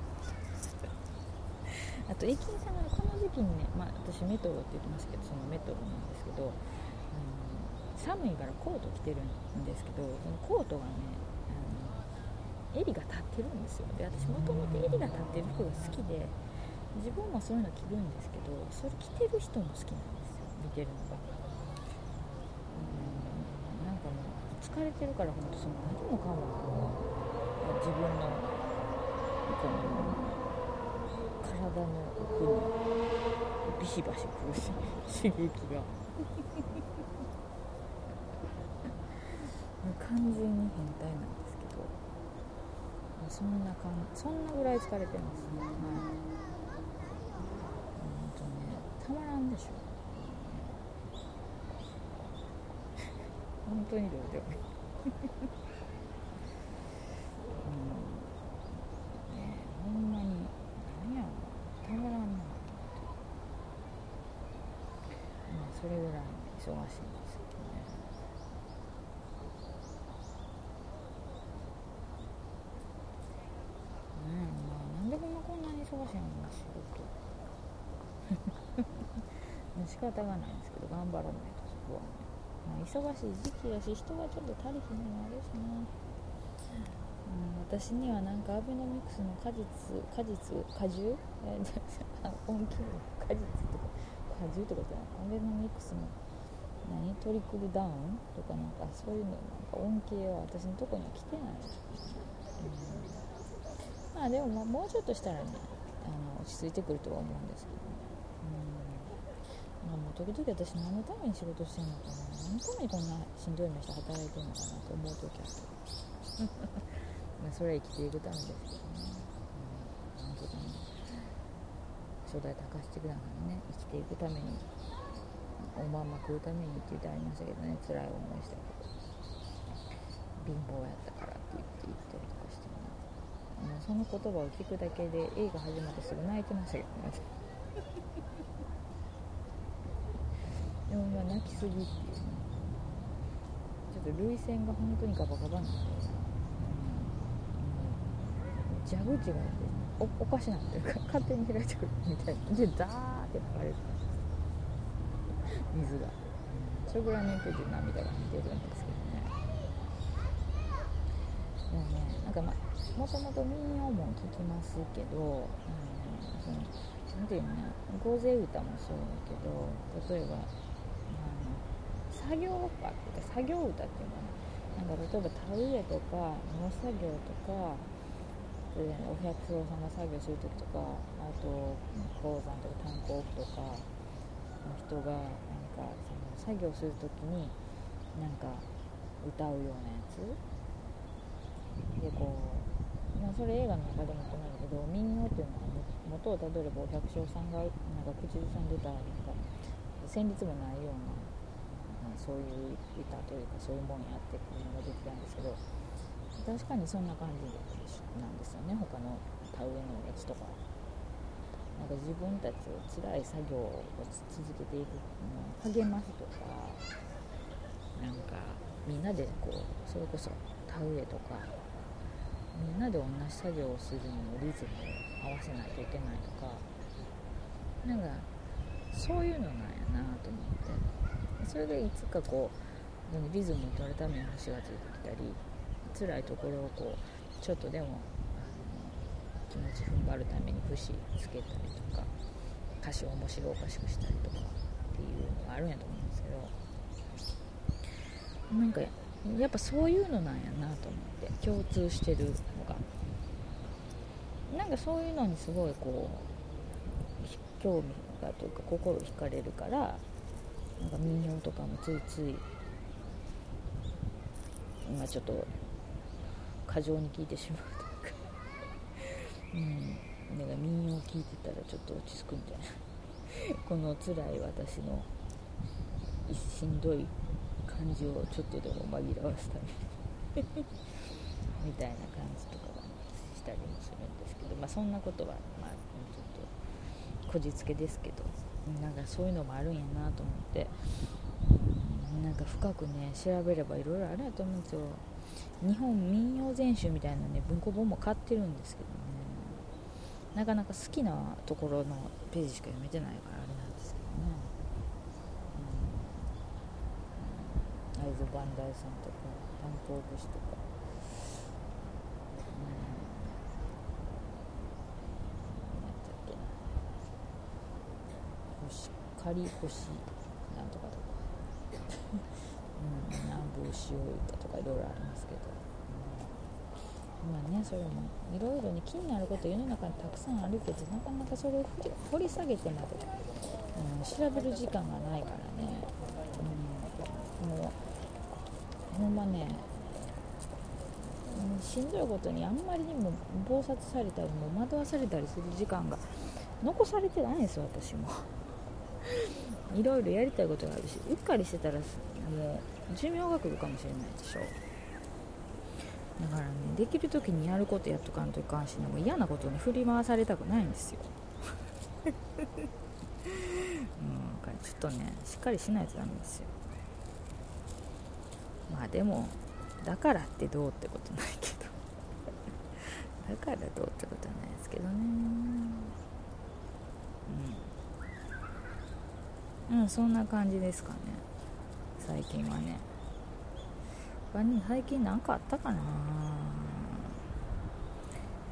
Speaker 1: あと駅員さんがこの時期にね、まあ、私メトロって言ってますけどそのメトロなんですけど、うん、寒いからコート着てるんですけどそのコートがねあの襟が立ってるんですよで私もともと襟が立ってる服が好きで自分もそういうの着るんですけどそれ着てる人も好きなんですよ見てるのが。疲れてるから本当その何もかもこう自分のこの体の奥にビシバシくるし刺激が。完全に変態なんですけど。そんなかんそんなぐらい疲れてますね。はい。本当ねたまらんでしょ。本当にどうでもいいうん。ねほんまに何やろたまらんなまあそれぐらい忙しいんですけどね。ねまあなんでこんなこんなに忙しいの仕事。仕方がないんですけど頑張らない、忙しい時期やし人がちょっと足りひんのもあるしな、うん、私にはなん。かアベノミクスの果実果実果汁本気の果実とか果汁とかじゃないアベノミクスの何トリクルダウンとかなん。かそういうのなん。か恩恵は私のとこには来てない、うん、まあでもまあもうちょっとしたらねあの落ち着いてくるとは思うん。ですけど、時々私何のために仕事してんのかな何のためにこんなしんどい目して働いてんのかなと思う時あるまあそれは生きていくためですけどね、うん、なんとかね初代高橋地区なんかにね生きていくためにおまんま食うためにって言ってありましたけどね辛い思いしたけど貧乏やったからって言って言ったりとかしてねもうその言葉を聞くだけで映画始まってすぐ泣いてましたけどねでもまあ泣きすぎっていう。ねちょっと涙腺が本当にガバガバなんで、うん、蛇口がおおかしなってるか勝手に開いてくるみたいなでザーって流れて水がそれぐらい抜けて涙が出てるんですけどねもねなんかまあもともと民謡も聞きますけど、うん、そのなんていうのね合成歌もそうだけど例えば作業歌ってか作業歌っていうのなんか例えば田植えとか農作業とかお百姓さんが作業する時とかあと鉱山とか炭鉱とかの人がなんかその作業する時になんか歌うようなやつ。でこう、まあ、それ映画の中でもこうなんだけど民謡っていうのは元をたどればお百姓さんがなんか口ずさんでたなんか旋律もないような、そういう歌というかそういうもんやっていうのが出てたんですけど確かにそんな感じなんですよね。他の田植えのやつとか。なんか自分たちを辛い作業を続けていくの励ますとかなんかみんなでこうそれこそ田植えとかみんなで同じ作業をするにもリズムを合わせないといけないとかなんかそういうのなんやなと思って。それでいつかこうリズムを取るために橋がついてきたり辛いところをこうちょっとでも気持ち踏ん張るために節つけたりとか歌詞を面白おかしくしたりとかっていうのがあるんやと思うんですけどなんかやっぱそういうのなんやなと思って共通してるのが。なんかそういうのにすごいこう興味がというか心惹かれるからなんか民謡とかもついつい今ちょっと過剰に聞いてしまうという。かうん。だか民謡聞いてたらちょっと落ち着くんじゃないこの辛い私のしんどい感じをちょっとでも紛らわすためにみたいな感じとかはしたりもするんですけど、まあ、そんなことは、まあ、ちょっとこじつけですけど。なんかそういうのもあるんやなと思って。なんか深くね調べればいろいろあるやと思うんですよ。日本民謡全集みたいなね文庫本も買ってるんですけどね。なかなか好きなところのページしか読めてないからあれなんですけどね。会津磐梯さんとか炭鉱節とか、うん、何だっけな星仮星なんとかとか、うん、南部塩歌とかいろいろありますけど、うん、まあねそれもいろいろに気になること世の中にたくさんあるけどなかなかそれを掘り下げてまで、うん、調べる時間がないからね、うん、もうほんまねしんどいことにあんまりにも忙殺されたりも惑わされたりする時間が残されてないんですよ私も。いろいろやりたいことがあるしうっかりしてたらもう寿命が来るかもしれないでしょ。だからねできる時にやることやっとかんといかんしねも嫌なことに振り回されたくないんですよ。うん、ちょっとねしっかりしないとダメですよ。まあでもだからってどうってことないけど。だからどうってことはないですけどね。うん。うんそんな感じですかね。最近はね。他に最近何かあったかな。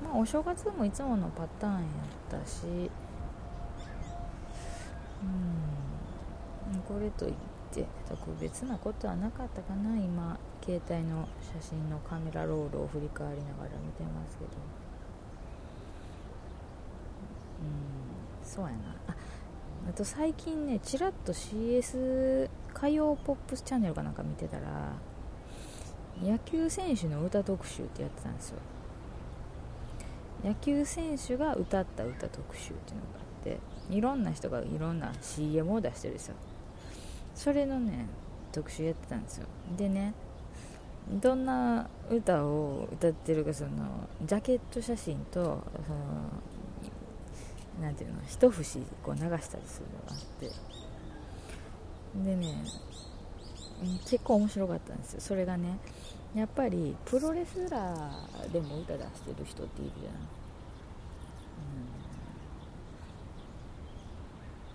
Speaker 1: まあお正月もいつものパターンやったし。うん。これといって特別なことはなかったかな。今携帯の写真のカメラロールを振り返りながら見てますけど。うん。そうやな。あと最近ねちらっと CS 歌謡ポップスチャンネルかなんか見てたら野球選手の歌特集ってやってたんですよ。野球選手が歌った歌特集っていうのがあっていろんな人がいろんな CM を出してるんですよ。それのね特集やってたんですよ。でねどんな歌を歌ってるかそのジャケット写真とそのなんていうの一節こう流したりするのがあって。でね結構面白かったんですよ。それがねやっぱりプロレスラーでも歌出してる人っているじゃん、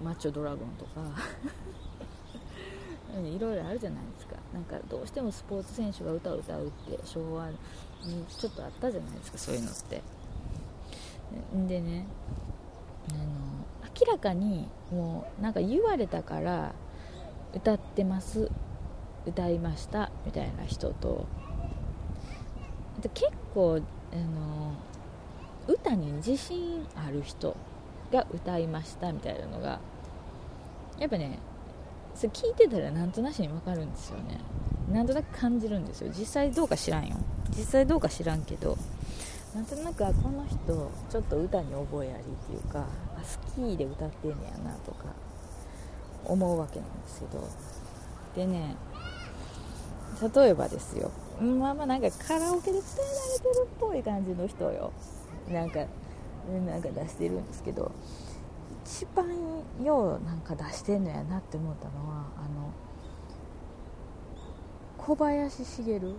Speaker 1: うん、マッチョドラゴンとか。いろいろあるじゃないですか。なんかどうしてもスポーツ選手が歌を歌うって昭和にちょっとあったじゃないですかそういうのって。でねあの明らかにもうなんか言われたから歌ってます歌いましたみたいな人と。で結構あの歌に自信ある人が歌いましたみたいなのがやっぱねそれ聞いてたらなんとなしに分かるんですよね。なんとなく感じるんですよ。実際どうか知らんよ。実際どうか知らんけど。なんとなくこの人ちょっと歌に覚えありっていうかあ好きで歌ってんねやなとか思うわけなんですけど。でね例えばですよ。まあまあなんかカラオケで伝えられてるっぽい感じの人よ。なんかなんか出してるんですけど。一番ようなんか出してんのやなって思ったのはあの小林茂。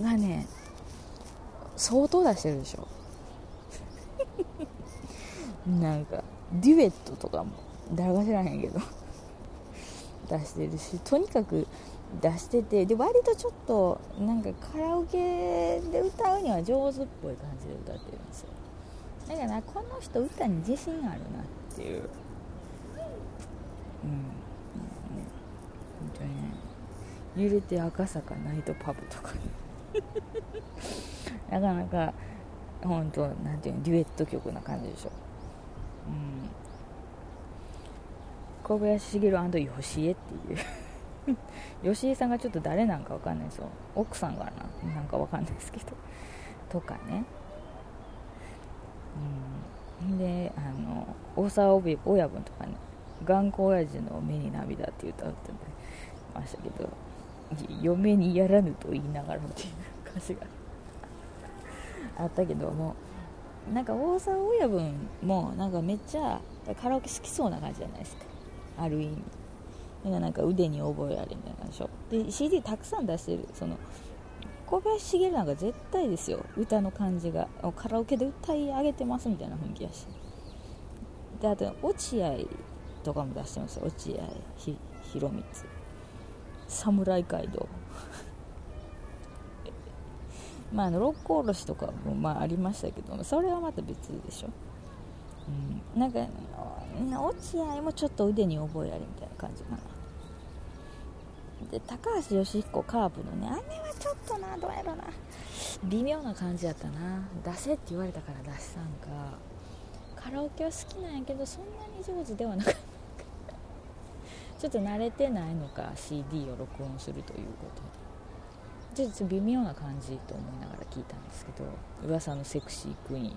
Speaker 1: がね相当出してるでしょ。なんかデュエットとかも誰か知らへんけど。出してるしとにかく出しててで割とちょっとなんかカラオケで歌うには上手っぽい感じで歌ってるんですよ。だからこの人歌に自信あるなっていう。うん、ね、本当にね。揺れて赤坂ナイトパブとか なかなか本当なんていうのデュエット曲な感じでしょ。うん。小林茂吉江っていう。吉江さんがちょっと誰なんかわかんないですよ。奥さんかな。なんかわかんないですけど。とかね。うん。であの大沢親分とかね。頑固親父の目に涙って歌ってましたけど。嫁にやらぬと言いながらっていう歌詞があったけどもなんか大沢親分もなんかめっちゃカラオケ好きそうな感じじゃないですか。ある意味。なんか腕に覚えありみたいな感じでしょで CD たくさん出してるその小林茂なんか絶対ですよ。歌の感じが。カラオケで歌い上げてますみたいな雰囲気やし。であと落合とかも出してますよ。落合博光侍街道。まあ、あの六甲おろしとかもまあありましたけどそれはまた別でしょ、うん、なんか落合もちょっと腕に覚えありみたいな感じかな。で高橋義彦カープのねあれはちょっとなどうやろな。微妙な感じやったな。出せって言われたから出したんか。カラオケは好きなんやけどそんなに上手ではなかった。ちょっと慣れてないのか CD を録音するということで。ちょっと微妙な感じと思いながら聞いたんですけど噂のセクシークイーンね。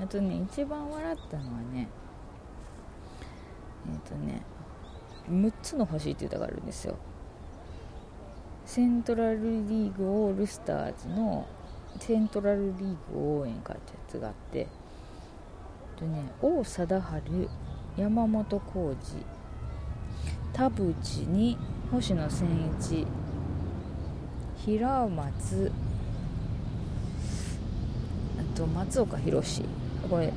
Speaker 1: あとね一番笑ったのはねえっ、ー、とね6つの星って歌があるんですよ。セントラルリーグオールスターズのセントラルリーグ応援歌ってやつがあって。とね王貞治山本浩二。田淵に星野千一。平松。あと松岡弘これ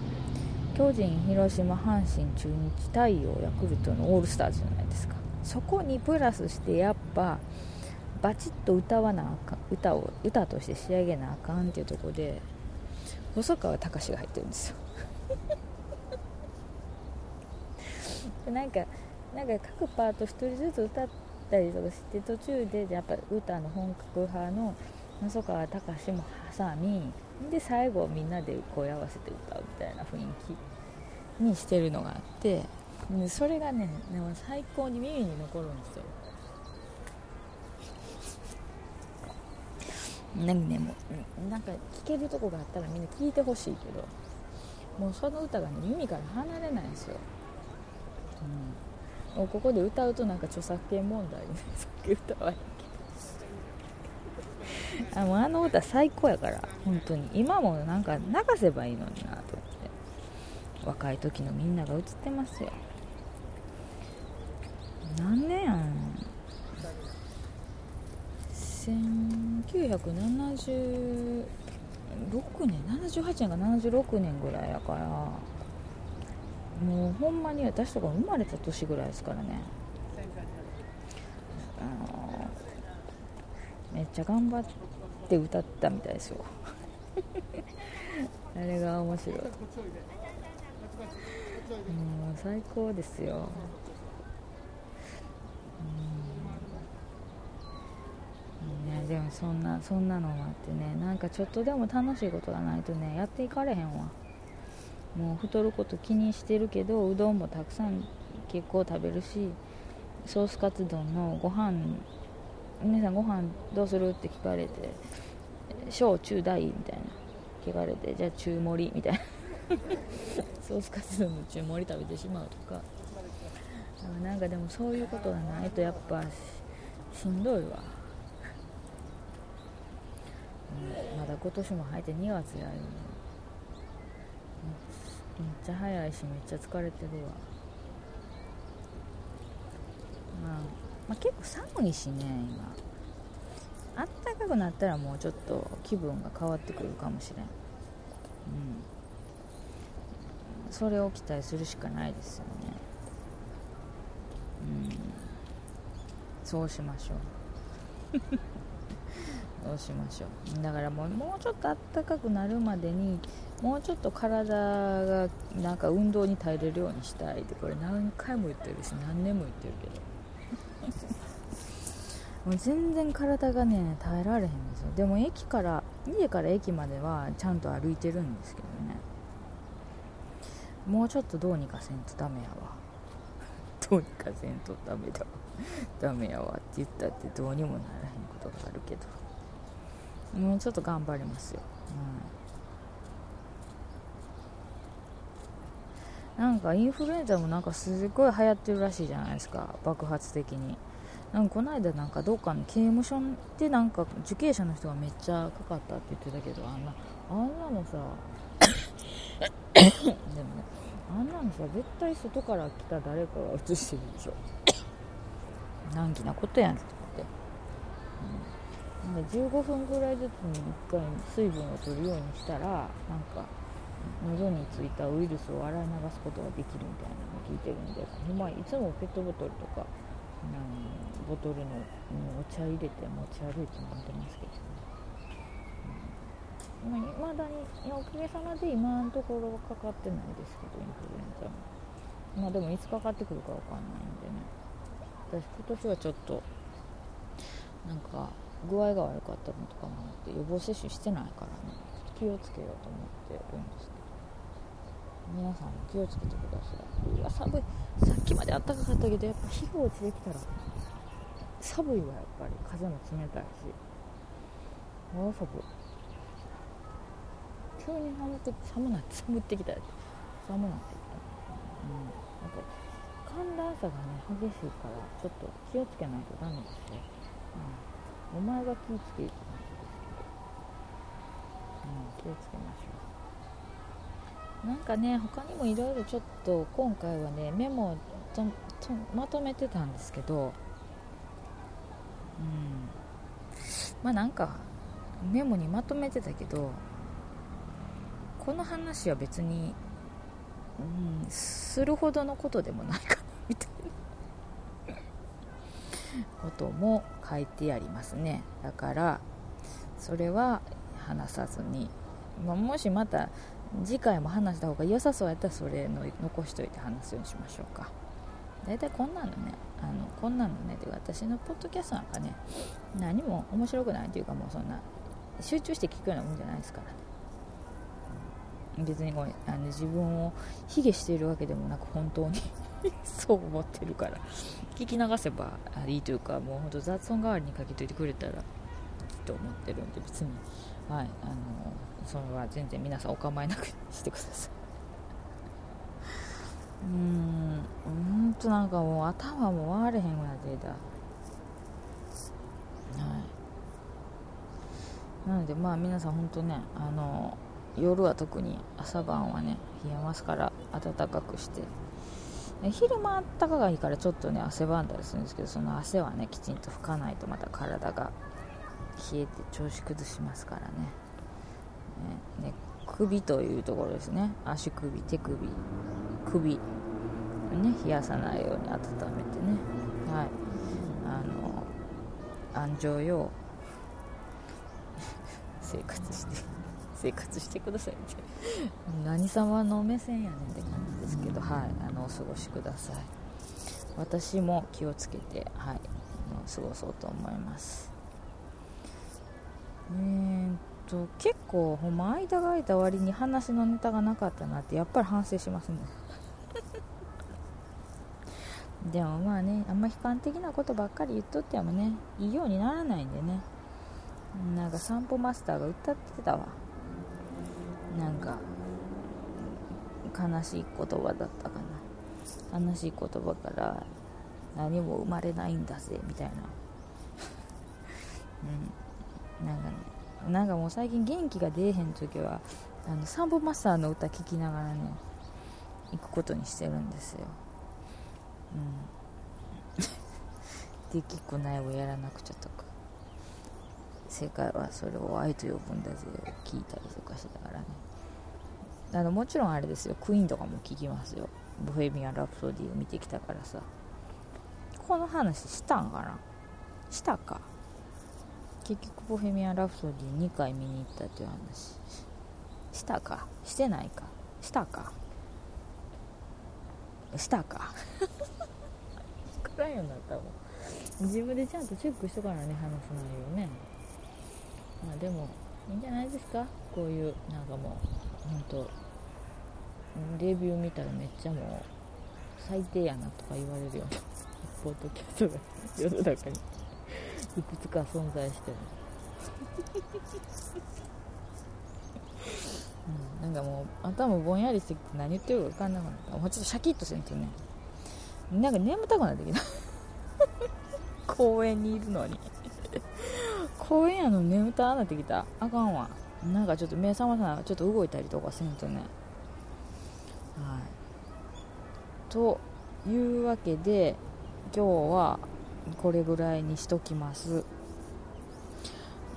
Speaker 1: 巨人広島阪神中日太陽ヤクルトのオールスターズじゃないですか。そこにプラスしてやっぱバチッと歌わなあかん歌を歌として仕上げなあかんっていうとこで細川たかしが入ってるんですよ。なんかなんか各パート1人ずつ歌ったりとかして途中でやっぱ歌の本格派の細川たかしも挟みで最後みんなで声合わせて歌うみたいな雰囲気にしてるのがあってそれがねでも最高に耳に残るんですよ。なんかねもうなんか聴けるとこがあったらみんな聴いてほしいけどもうその歌がね耳から離れないんですよ、うん、もうここで歌うとなんか著作権問題でさっき歌わへんあのあの歌最高やから。本当に。今もなんか流せばいいのになと。思って若い時のみんなが映ってますよ。何年やん。1976年78年か76年ぐらいやから。もうほんまに私とか生まれた年ぐらいですからね。あのめっちゃ頑張って歌ったみたいですよ。あれが面白い。もう最高ですよ。うん。ね、でもそんなそんなのもあってねなんかちょっとでも楽しいことがないとねやっていかれへんわ。もう太ること気にしてるけどうどんもたくさん結構食べるしソースカツ丼のご飯皆さんご飯どうするって聞かれて小中大みたいな聞かれてじゃあ中盛りみたいな。ソースカツ丼の中盛り食べてしまうとか。なんかでもそういうことがないとやっぱしんどいわ、うん、まだ今年も入って2月やるのめっちゃ早いしめっちゃ疲れてるわ、まあ、まあ、結構寒いしね今。あったかくなったらもうちょっと気分が変わってくるかもしれん。うん。それを期待するしかないですよね。うん。そうしましょう。そうしましょう。だからもうもうちょっとあったかくなるまでにもうちょっと体がなんか運動に耐えれるようにしたいってこれ何回も言ってるし何年も言ってるけど。もう全然体がね耐えられへんですよ。でも駅から家から駅まではちゃんと歩いてるんですけどね。もうちょっとどうにかせんとダメやわ。どうにかせんとダメだわ。ダメやわって言ったってどうにもならへんことがあるけど。もうちょっと頑張りますよ、うん、なんかインフルエンザもなんかすごい流行ってるらしいじゃないですか。爆発的に。なんかこの間なんかどっかの刑務所でなんか受刑者の人がめっちゃかかったって言ってたけどあんなあんなのさ でもねあんなのさ絶対外から来た誰かが映してるでしょ。難儀なことやんって、うん、で15分ぐらいずつに1回水分を取るようにしたらなんか喉についたウイルスを洗い流すことができるみたいなのを聞いてるんでほんまいつもペットボトルとかボトルのお茶入れて持ち歩いて飲んでますけど。ね、うん、ま、未だにおかげさまで今のところはかかってないですけどインフルエンザも。まあでもいつかかってくるかわかんないんでね。私今年はちょっとなんか具合が悪かったのとかもあって予防接種してないからね。気をつけようと思ってるんですけど。皆さんも気をつけてください。いや寒い。さっきまで暖かかったけどやっぱ日が落ちてきたら寒いわやっぱり。風も冷たいし。もう寒い。急に寒って寒なって寒ってきたやつ寒なってきたうん。やっぱ寒暖差がね激しいからちょっと気をつけないとダメですよ、うん、お前が気をつけて、う。ん、気をつけましょう。なんかね他にもいろいろちょっと今回はねメモとまとめてたんですけど。うん。まあなんかメモにまとめてたけどこの話は別に、うん、するほどのことでもないかなみたいな。ことも書いてありますね。だからそれは話さずに、まあ、もしまた次回も話した方が良さそうやったらそれの残しといて話すようにしましょうか。大体こんなのねあのこんなのねてか私のポッドキャストなんかね何も面白くないというかもうそんな集中して聞くようなもんじゃないですから。ね別にこれあの自分を卑下しているわけでもなく本当に。そう思ってるから。聞き流せばいいというかもう本当雑音代わりにかけといてくれたらいいと思ってるんで別に。はい。あのそれは全然皆さんお構いなくしてください。うーんほんとなんかもう頭も回れへんぐらい出たはい。なのでまあ皆さん本当ねあの夜は特に朝晩はね冷えますから暖かくして。昼間あったかがいいからちょっとね汗ばんだりするんですけどその汗はねきちんと拭かないとまた体が冷えて調子崩しますからね、ね、ね首というところですね。足首手首首。ね冷やさないように温めてね。はい。あの安城よ 生活して。生活してください。って何様の目線やねんって感じですけどはいあのお過ごしください。私も気をつけてはい過ごそうと思います。えー、っと結構ほんま間が空いた割に話のネタがなかったなってやっぱり反省しますね。でもまあねあんま悲観的なことばっかり言っとってもねいいようにならないんでね。なんか散歩マスターが歌ってたわなんか悲しい言葉だったかな。悲しい言葉から何も生まれないんだぜみたいな。うん。なんかねなんかもう最近元気が出えへん時はあのサンボマスターの歌聴きながらね行くことにしてるんですよ。うん。できっこないをやらなくちゃとか。世界はそれを愛と呼ぶんだぜ聞いたりとかしながらね。あのもちろんあれですよ。クイーンとかも聞きますよ。ボヘミアン・ラプソディを見てきたからさ。この話したんかな？したか。結局ボヘミアン・ラプソディ2回見に行ったっていう話。したか？してないか？したか？したか？分からようになったもん。自分でちゃんとチェックしとかなね話す内容ね。まあでもいいんじゃないですか？こういうなんかもう本当レビュー見たらめっちゃもう最低やなとか言われるよ。うなポッドキャストが世の中に。いくつか存在してる、うん、なんかもう頭ぼんやりしてきて何言ってるか分かんなくなった。もうちょっとシャキッとせんとね。なんか眠たくなってきた。公園にいるのに。公園やの眠たくなってきた。あかんわ。なんかちょっと目覚まさないちょっと動いたりとかせんとね。はい。というわけで今日はこれぐらいにしときます。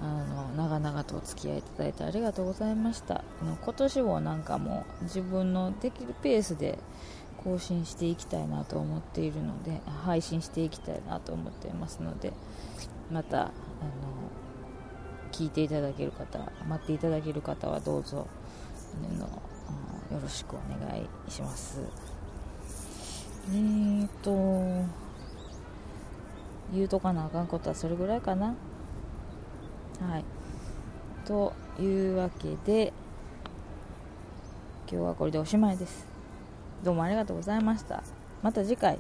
Speaker 1: あの長々とお付き合いいただいてありがとうございました。今年もなんかもう自分のできるペースで更新していきたいなと思っているので配信していきたいなと思っていますのでまたあの聞いていただける方待っていただける方はどうぞ。あのよろしくお願いします。えーと言うとかなあかんことはそれぐらいかな。はい。というわけで今日はこれでおしまいです。どうもありがとうございました。また次回。